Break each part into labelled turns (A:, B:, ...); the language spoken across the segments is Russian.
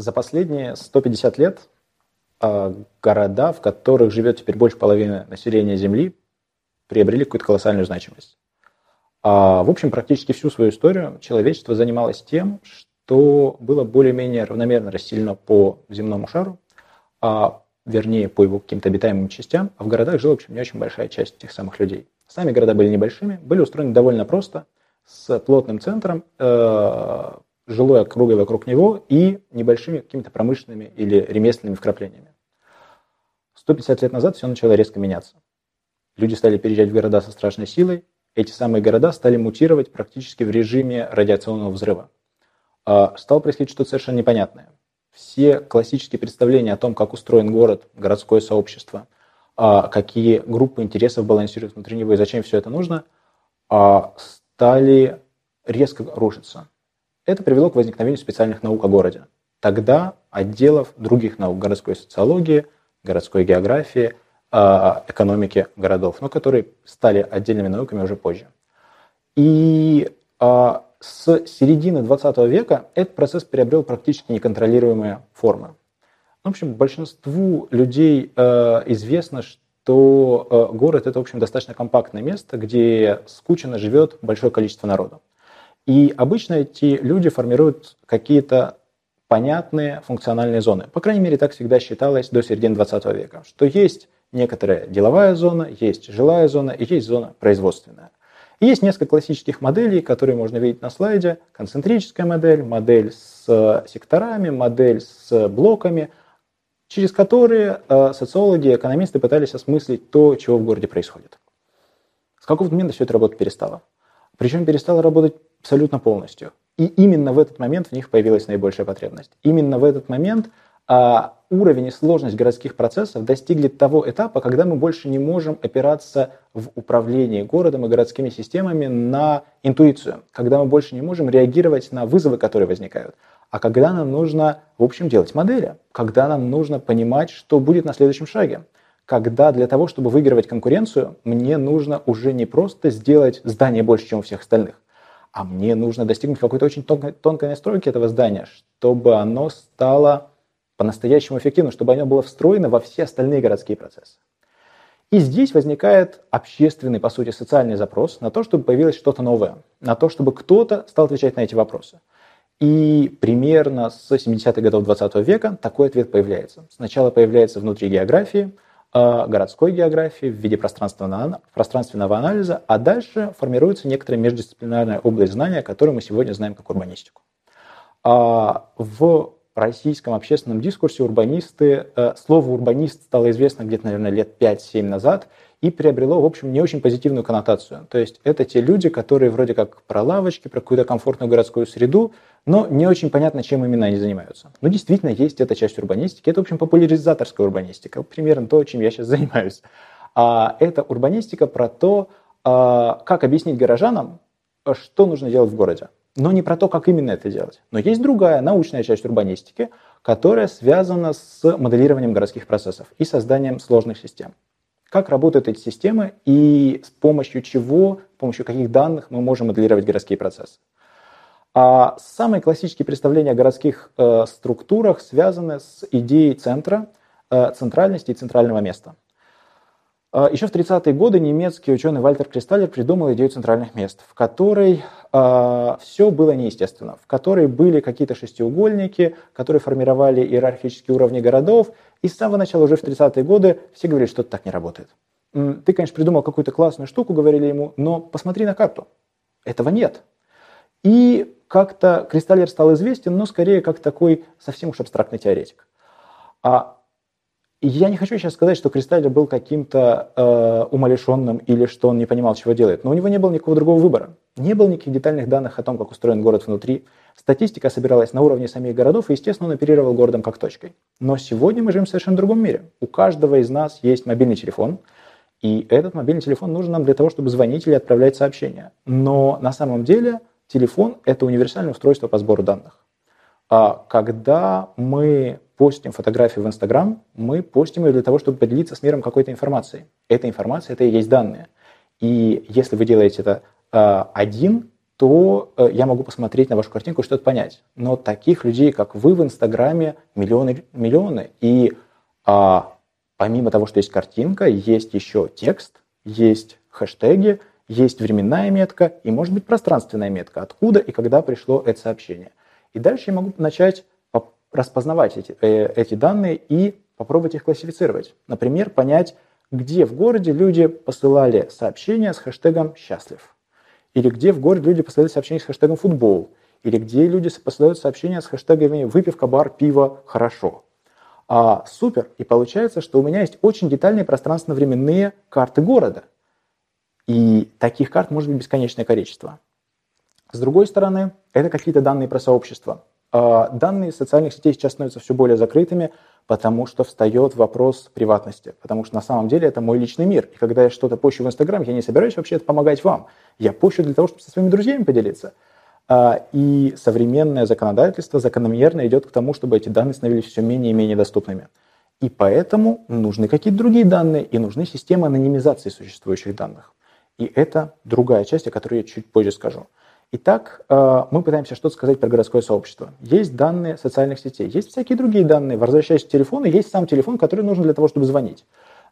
A: за последние 150 лет а, города, в которых живет теперь больше половины населения Земли, приобрели какую-то колоссальную значимость. А, в общем, практически всю свою историю человечество занималось тем, что было более-менее равномерно расселено по земному шару, а, вернее, по его каким-то обитаемым частям, а в городах жила, в общем, не очень большая часть тех самых людей. Сами города были небольшими, были устроены довольно просто, с плотным центром, э, жилой округой вокруг него и небольшими какими-то промышленными или ремесленными вкраплениями. 150 лет назад все начало резко меняться. Люди стали переезжать в города со страшной силой, эти самые города стали мутировать практически в режиме радиационного взрыва. А стало происходить что-то совершенно непонятное. Все классические представления о том, как устроен город, городское сообщество, а какие группы интересов балансируют внутри него и зачем все это нужно, а стали резко рушиться. Это привело к возникновению специальных наук о городе. Тогда отделов других наук городской социологии, городской географии – а, экономики городов, но которые стали отдельными науками уже позже. И а, с середины 20 века этот процесс приобрел практически неконтролируемые формы. В общем, большинству людей э, известно, что город это, в общем, достаточно компактное место, где скучно живет большое количество народа. И обычно эти люди формируют какие-то понятные функциональные зоны. По крайней мере, так всегда считалось до середины 20 века, что есть некоторая деловая зона, есть жилая зона и есть зона производственная. И есть несколько классических моделей, которые можно видеть на слайде. Концентрическая модель, модель с секторами, модель с блоками, через которые э, социологи, экономисты пытались осмыслить то, чего в городе происходит. С какого-то момента все это работать перестало. Причем перестало работать абсолютно полностью. И именно в этот момент в них появилась наибольшая потребность. Именно в этот момент а уровень и сложность городских процессов достигли того этапа, когда мы больше не можем опираться в управлении городом и городскими системами на интуицию, когда мы больше не можем реагировать на вызовы, которые возникают, а когда нам нужно, в общем, делать модели, когда нам нужно понимать, что будет на следующем шаге, когда для того, чтобы выигрывать конкуренцию, мне нужно уже не просто сделать здание больше, чем у всех остальных, а мне нужно достигнуть какой-то очень тонкой, тонкой настройки этого здания, чтобы оно стало по-настоящему эффективно, чтобы оно было встроено во все остальные городские процессы. И здесь возникает общественный, по сути, социальный запрос на то, чтобы появилось что-то новое, на то, чтобы кто-то стал отвечать на эти вопросы. И примерно с 70-х годов 20 века такой ответ появляется. Сначала появляется внутри географии, городской географии в виде пространственного, пространственного анализа, а дальше формируется некоторая междисциплинарная область знания, которую мы сегодня знаем как урбанистику. А в российском общественном дискурсе урбанисты, э, слово урбанист стало известно где-то, наверное, лет 5-7 назад и приобрело, в общем, не очень позитивную коннотацию. То есть это те люди, которые вроде как про лавочки, про какую-то комфортную городскую среду, но не очень понятно, чем именно они занимаются. Но действительно есть эта часть урбанистики. Это, в общем, популяризаторская урбанистика, примерно то, чем я сейчас занимаюсь. А это урбанистика про то, а, как объяснить горожанам, что нужно делать в городе но не про то, как именно это делать. Но есть другая научная часть урбанистики, которая связана с моделированием городских процессов и созданием сложных систем. Как работают эти системы и с помощью чего, с помощью каких данных мы можем моделировать городские процессы. А самые классические представления о городских э, структурах связаны с идеей центра, э, центральности и центрального места. Э, еще в 30-е годы немецкий ученый Вальтер Кристаллер придумал идею центральных мест, в которой э, все было неестественно, в которой были какие-то шестиугольники, которые формировали иерархические уровни городов, и с самого начала, уже в 30-е годы, все говорили, что это так не работает. Ты, конечно, придумал какую-то классную штуку, говорили ему, но посмотри на карту. Этого нет. И как-то Кристаллер стал известен, но скорее как такой совсем уж абстрактный теоретик. А я не хочу сейчас сказать, что Кристаллер был каким-то э, умалишенным или что он не понимал, чего делает, но у него не было никакого другого выбора. Не было никаких детальных данных о том, как устроен город внутри. Статистика собиралась на уровне самих городов, и, естественно, он оперировал городом как точкой. Но сегодня мы живем в совершенно другом мире. У каждого из нас есть мобильный телефон, и этот мобильный телефон нужен нам для того, чтобы звонить или отправлять сообщения. Но на самом деле телефон – это универсальное устройство по сбору данных. А когда мы постим фотографию в Инстаграм, мы постим ее для того, чтобы поделиться с миром какой-то информацией. Эта информация – это и есть данные. И если вы делаете это э, один, то э, я могу посмотреть на вашу картинку и что-то понять. Но таких людей, как вы в Инстаграме, миллионы, миллионы. И а, помимо того, что есть картинка, есть еще текст, есть хэштеги, есть временная метка и, может быть, пространственная метка, откуда и когда пришло это сообщение. И дальше я могу начать распознавать эти, э, эти данные и попробовать их классифицировать. Например, понять, где в городе люди посылали сообщения с хэштегом «счастлив», или где в городе люди посылали сообщения с хэштегом «футбол», или где люди посылают сообщения с хэштегами «выпивка, бар, пиво, хорошо». А, супер! И получается, что у меня есть очень детальные пространственно-временные карты города. И таких карт может быть бесконечное количество. С другой стороны, это какие-то данные про сообщество. А, данные социальных сетей сейчас становятся все более закрытыми, потому что встает вопрос приватности. Потому что на самом деле это мой личный мир. И когда я что-то пощу в Инстаграм, я не собираюсь вообще помогать вам. Я пощу для того, чтобы со своими друзьями поделиться. А, и современное законодательство закономерно идет к тому, чтобы эти данные становились все менее и менее доступными. И поэтому нужны какие-то другие данные, и нужны системы анонимизации существующих данных. И это другая часть, о которой я чуть позже скажу. Итак, э, мы пытаемся что-то сказать про городское сообщество. Есть данные социальных сетей, есть всякие другие данные. Возвращаясь к телефону, есть сам телефон, который нужен для того, чтобы звонить.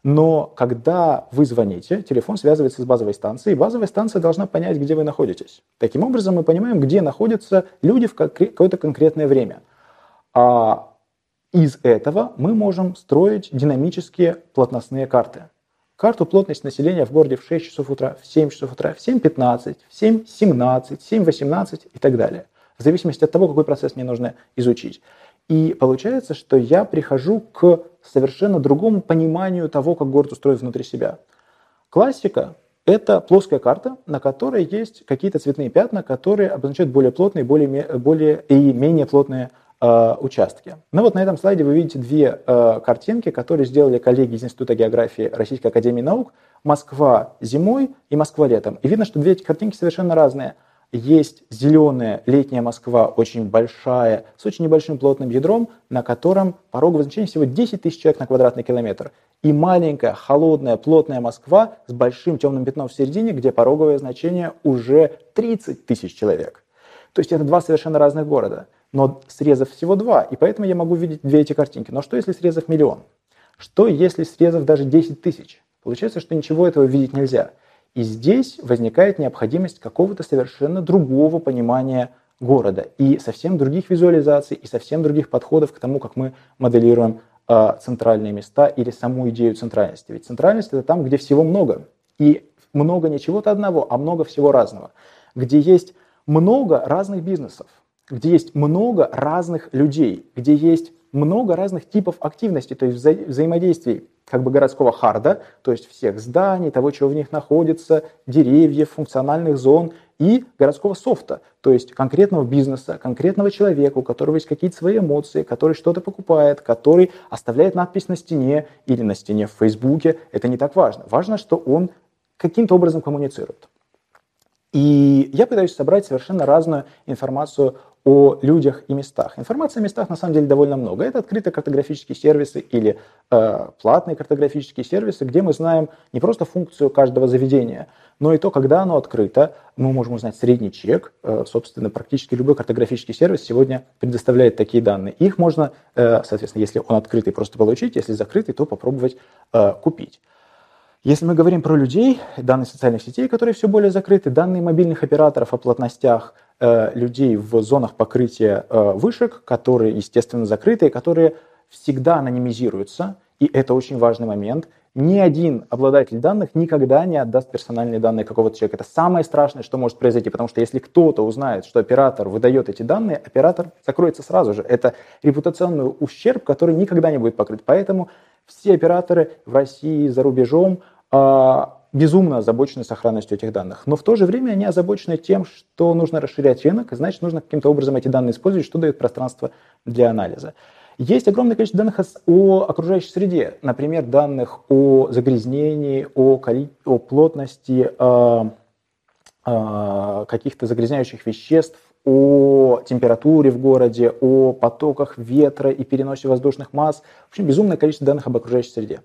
A: Но когда вы звоните, телефон связывается с базовой станцией, и базовая станция должна понять, где вы находитесь. Таким образом, мы понимаем, где находятся люди в какое-то конкретное время. А из этого мы можем строить динамические плотностные карты карту плотности населения в городе в 6 часов утра, в 7 часов утра, в 7.15, в 7.17, в 7.18 и так далее. В зависимости от того, какой процесс мне нужно изучить. И получается, что я прихожу к совершенно другому пониманию того, как город устроен внутри себя. Классика – это плоская карта, на которой есть какие-то цветные пятна, которые обозначают более плотные более, более и менее плотные участки. Ну вот на этом слайде вы видите две э, картинки, которые сделали коллеги из Института географии Российской Академии Наук. Москва зимой и Москва летом. И видно, что две эти картинки совершенно разные. Есть зеленая летняя Москва, очень большая, с очень небольшим плотным ядром, на котором пороговое значение всего 10 тысяч человек на квадратный километр. И маленькая, холодная, плотная Москва с большим темным пятном в середине, где пороговое значение уже 30 тысяч человек. То есть это два совершенно разных города но срезов всего два, и поэтому я могу видеть две эти картинки. Но что если срезов миллион? Что если срезов даже 10 тысяч? Получается, что ничего этого видеть нельзя. И здесь возникает необходимость какого-то совершенно другого понимания города и совсем других визуализаций, и совсем других подходов к тому, как мы моделируем э, центральные места или саму идею центральности. Ведь центральность это там, где всего много. И много не чего-то одного, а много всего разного. Где есть много разных бизнесов, где есть много разных людей, где есть много разных типов активности, то есть вза- взаимодействий как бы городского харда, то есть всех зданий, того, чего в них находится, деревьев, функциональных зон, и городского софта, то есть конкретного бизнеса, конкретного человека, у которого есть какие-то свои эмоции, который что-то покупает, который оставляет надпись на стене или на стене в Фейсбуке. Это не так важно. Важно, что он каким-то образом коммуницирует. И я пытаюсь собрать совершенно разную информацию о людях и местах. Информации о местах на самом деле довольно много. Это открытые картографические сервисы или э, платные картографические сервисы, где мы знаем не просто функцию каждого заведения, но и то, когда оно открыто. Мы можем узнать средний чек. Э, собственно, практически любой картографический сервис сегодня предоставляет такие данные. Их можно, э, соответственно, если он открытый, просто получить, если закрытый, то попробовать э, купить. Если мы говорим про людей, данные социальных сетей, которые все более закрыты, данные мобильных операторов о плотностях э, людей в зонах покрытия э, вышек, которые, естественно, закрытые, которые всегда анонимизируются, и это очень важный момент. Ни один обладатель данных никогда не отдаст персональные данные какого-то человека. Это самое страшное, что может произойти, потому что если кто-то узнает, что оператор выдает эти данные, оператор закроется сразу же. Это репутационный ущерб, который никогда не будет покрыт. Поэтому все операторы в России, за рубежом а, безумно озабочены сохранностью этих данных. Но в то же время они озабочены тем, что нужно расширять рынок, и значит, нужно каким-то образом эти данные использовать, что дает пространство для анализа. Есть огромное количество данных о окружающей среде, например, данных о загрязнении, о, о плотности э, э, каких-то загрязняющих веществ, о температуре в городе, о потоках ветра и переносе воздушных масс. В общем, безумное количество данных об окружающей среде.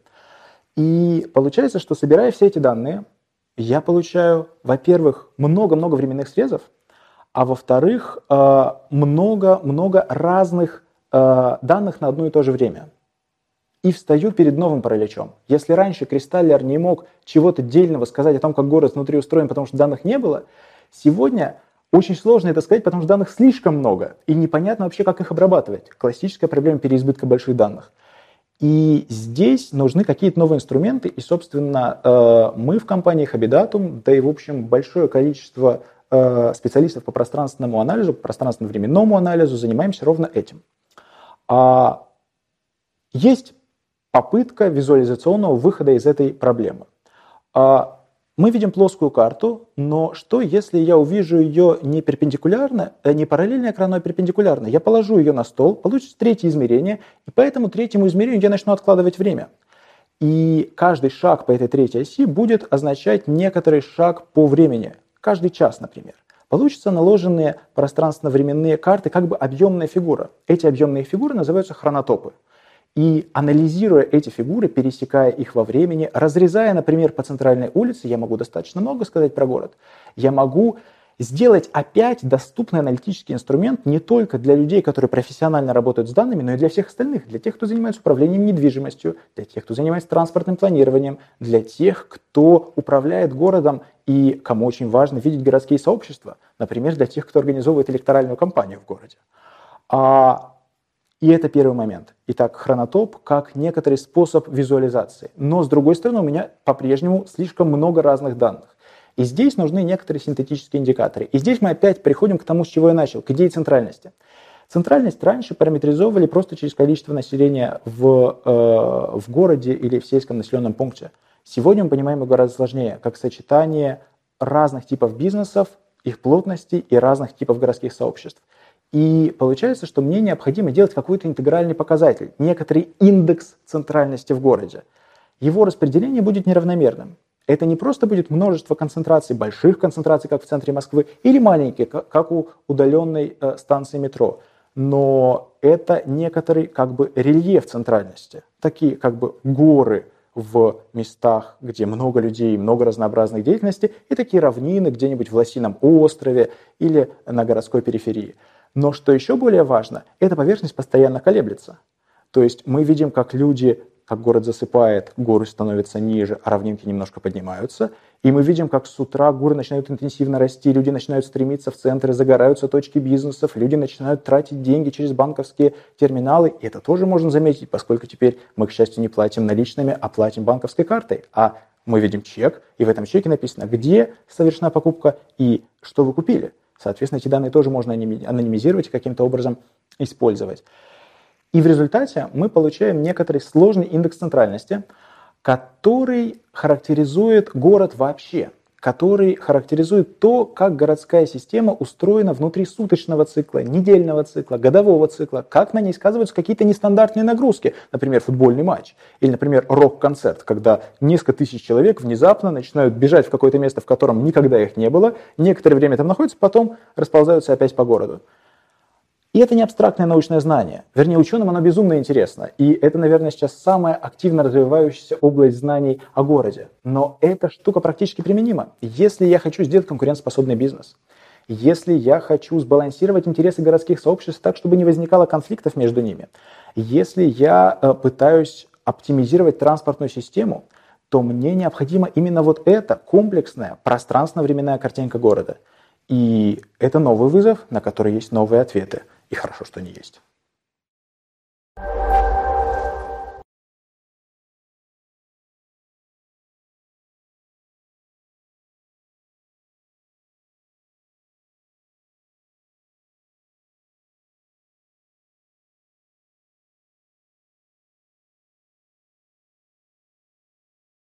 A: И получается, что собирая все эти данные, я получаю, во-первых, много-много временных срезов, а во-вторых, много-много э, разных э, данных на одно и то же время. И встаю перед новым параличом. Если раньше Кристаллер не мог чего-то дельного сказать о том, как город внутри устроен, потому что данных не было, сегодня очень сложно это сказать, потому что данных слишком много, и непонятно вообще, как их обрабатывать. Классическая проблема переизбытка больших данных. И здесь нужны какие-то новые инструменты, и, собственно, э, мы в компании Habidatum, да и, в общем, большое количество э, специалистов по пространственному анализу, по пространственно-временному анализу занимаемся ровно этим. А есть попытка визуализационного выхода из этой проблемы. А мы видим плоскую карту, но что, если я увижу ее не перпендикулярно, э, не параллельно экрану, а перпендикулярно? Я положу ее на стол, получится третье измерение, и по этому третьему измерению я начну откладывать время. И каждый шаг по этой третьей оси будет означать некоторый шаг по времени, каждый час, например. Получится наложенные пространственно-временные карты, как бы объемная фигура. Эти объемные фигуры называются хронотопы. И анализируя эти фигуры, пересекая их во времени, разрезая, например, по центральной улице, я могу достаточно много сказать про город, я могу сделать опять доступный аналитический инструмент не только для людей, которые профессионально работают с данными, но и для всех остальных, для тех, кто занимается управлением недвижимостью, для тех, кто занимается транспортным планированием, для тех, кто управляет городом и кому очень важно видеть городские сообщества, например, для тех, кто организовывает электоральную кампанию в городе. А и это первый момент. Итак, хронотоп как некоторый способ визуализации. Но, с другой стороны, у меня по-прежнему слишком много разных данных. И здесь нужны некоторые синтетические индикаторы. И здесь мы опять приходим к тому, с чего я начал, к идее центральности. Центральность раньше параметризовывали просто через количество населения в, э, в городе или в сельском населенном пункте. Сегодня мы понимаем его гораздо сложнее, как сочетание разных типов бизнесов, их плотности и разных типов городских сообществ. И получается, что мне необходимо делать какой-то интегральный показатель, некоторый индекс центральности в городе. Его распределение будет неравномерным. Это не просто будет множество концентраций, больших концентраций, как в центре Москвы, или маленькие, как у удаленной э, станции метро. Но это некоторый как бы рельеф центральности. Такие как бы горы в местах, где много людей, много разнообразной деятельности, и такие равнины где-нибудь в Лосином острове или на городской периферии. Но что еще более важно, эта поверхность постоянно колеблется. То есть мы видим, как люди, как город засыпает, горы становятся ниже, а равнинки немножко поднимаются. И мы видим, как с утра горы начинают интенсивно расти, люди начинают стремиться в центры, загораются точки бизнесов, люди начинают тратить деньги через банковские терминалы. И это тоже можно заметить, поскольку теперь мы, к счастью, не платим наличными, а платим банковской картой. А мы видим чек, и в этом чеке написано, где совершена покупка и что вы купили. Соответственно, эти данные тоже можно анонимизировать и каким-то образом использовать. И в результате мы получаем некоторый сложный индекс центральности, который характеризует город вообще – который характеризует то, как городская система устроена внутри суточного цикла, недельного цикла, годового цикла, как на ней сказываются какие-то нестандартные нагрузки, например, футбольный матч, или, например, рок-концерт, когда несколько тысяч человек внезапно начинают бежать в какое-то место, в котором никогда их не было, некоторое время там находятся, потом расползаются опять по городу. И это не абстрактное научное знание. Вернее, ученым оно безумно интересно. И это, наверное, сейчас самая активно развивающаяся область знаний о городе. Но эта штука практически применима. Если я хочу сделать конкурентоспособный бизнес, если я хочу сбалансировать интересы городских сообществ так, чтобы не возникало конфликтов между ними, если я э, пытаюсь оптимизировать транспортную систему, то мне необходима именно вот эта комплексная пространственно-временная картинка города. И это новый вызов, на который есть новые ответы – и хорошо, что они есть.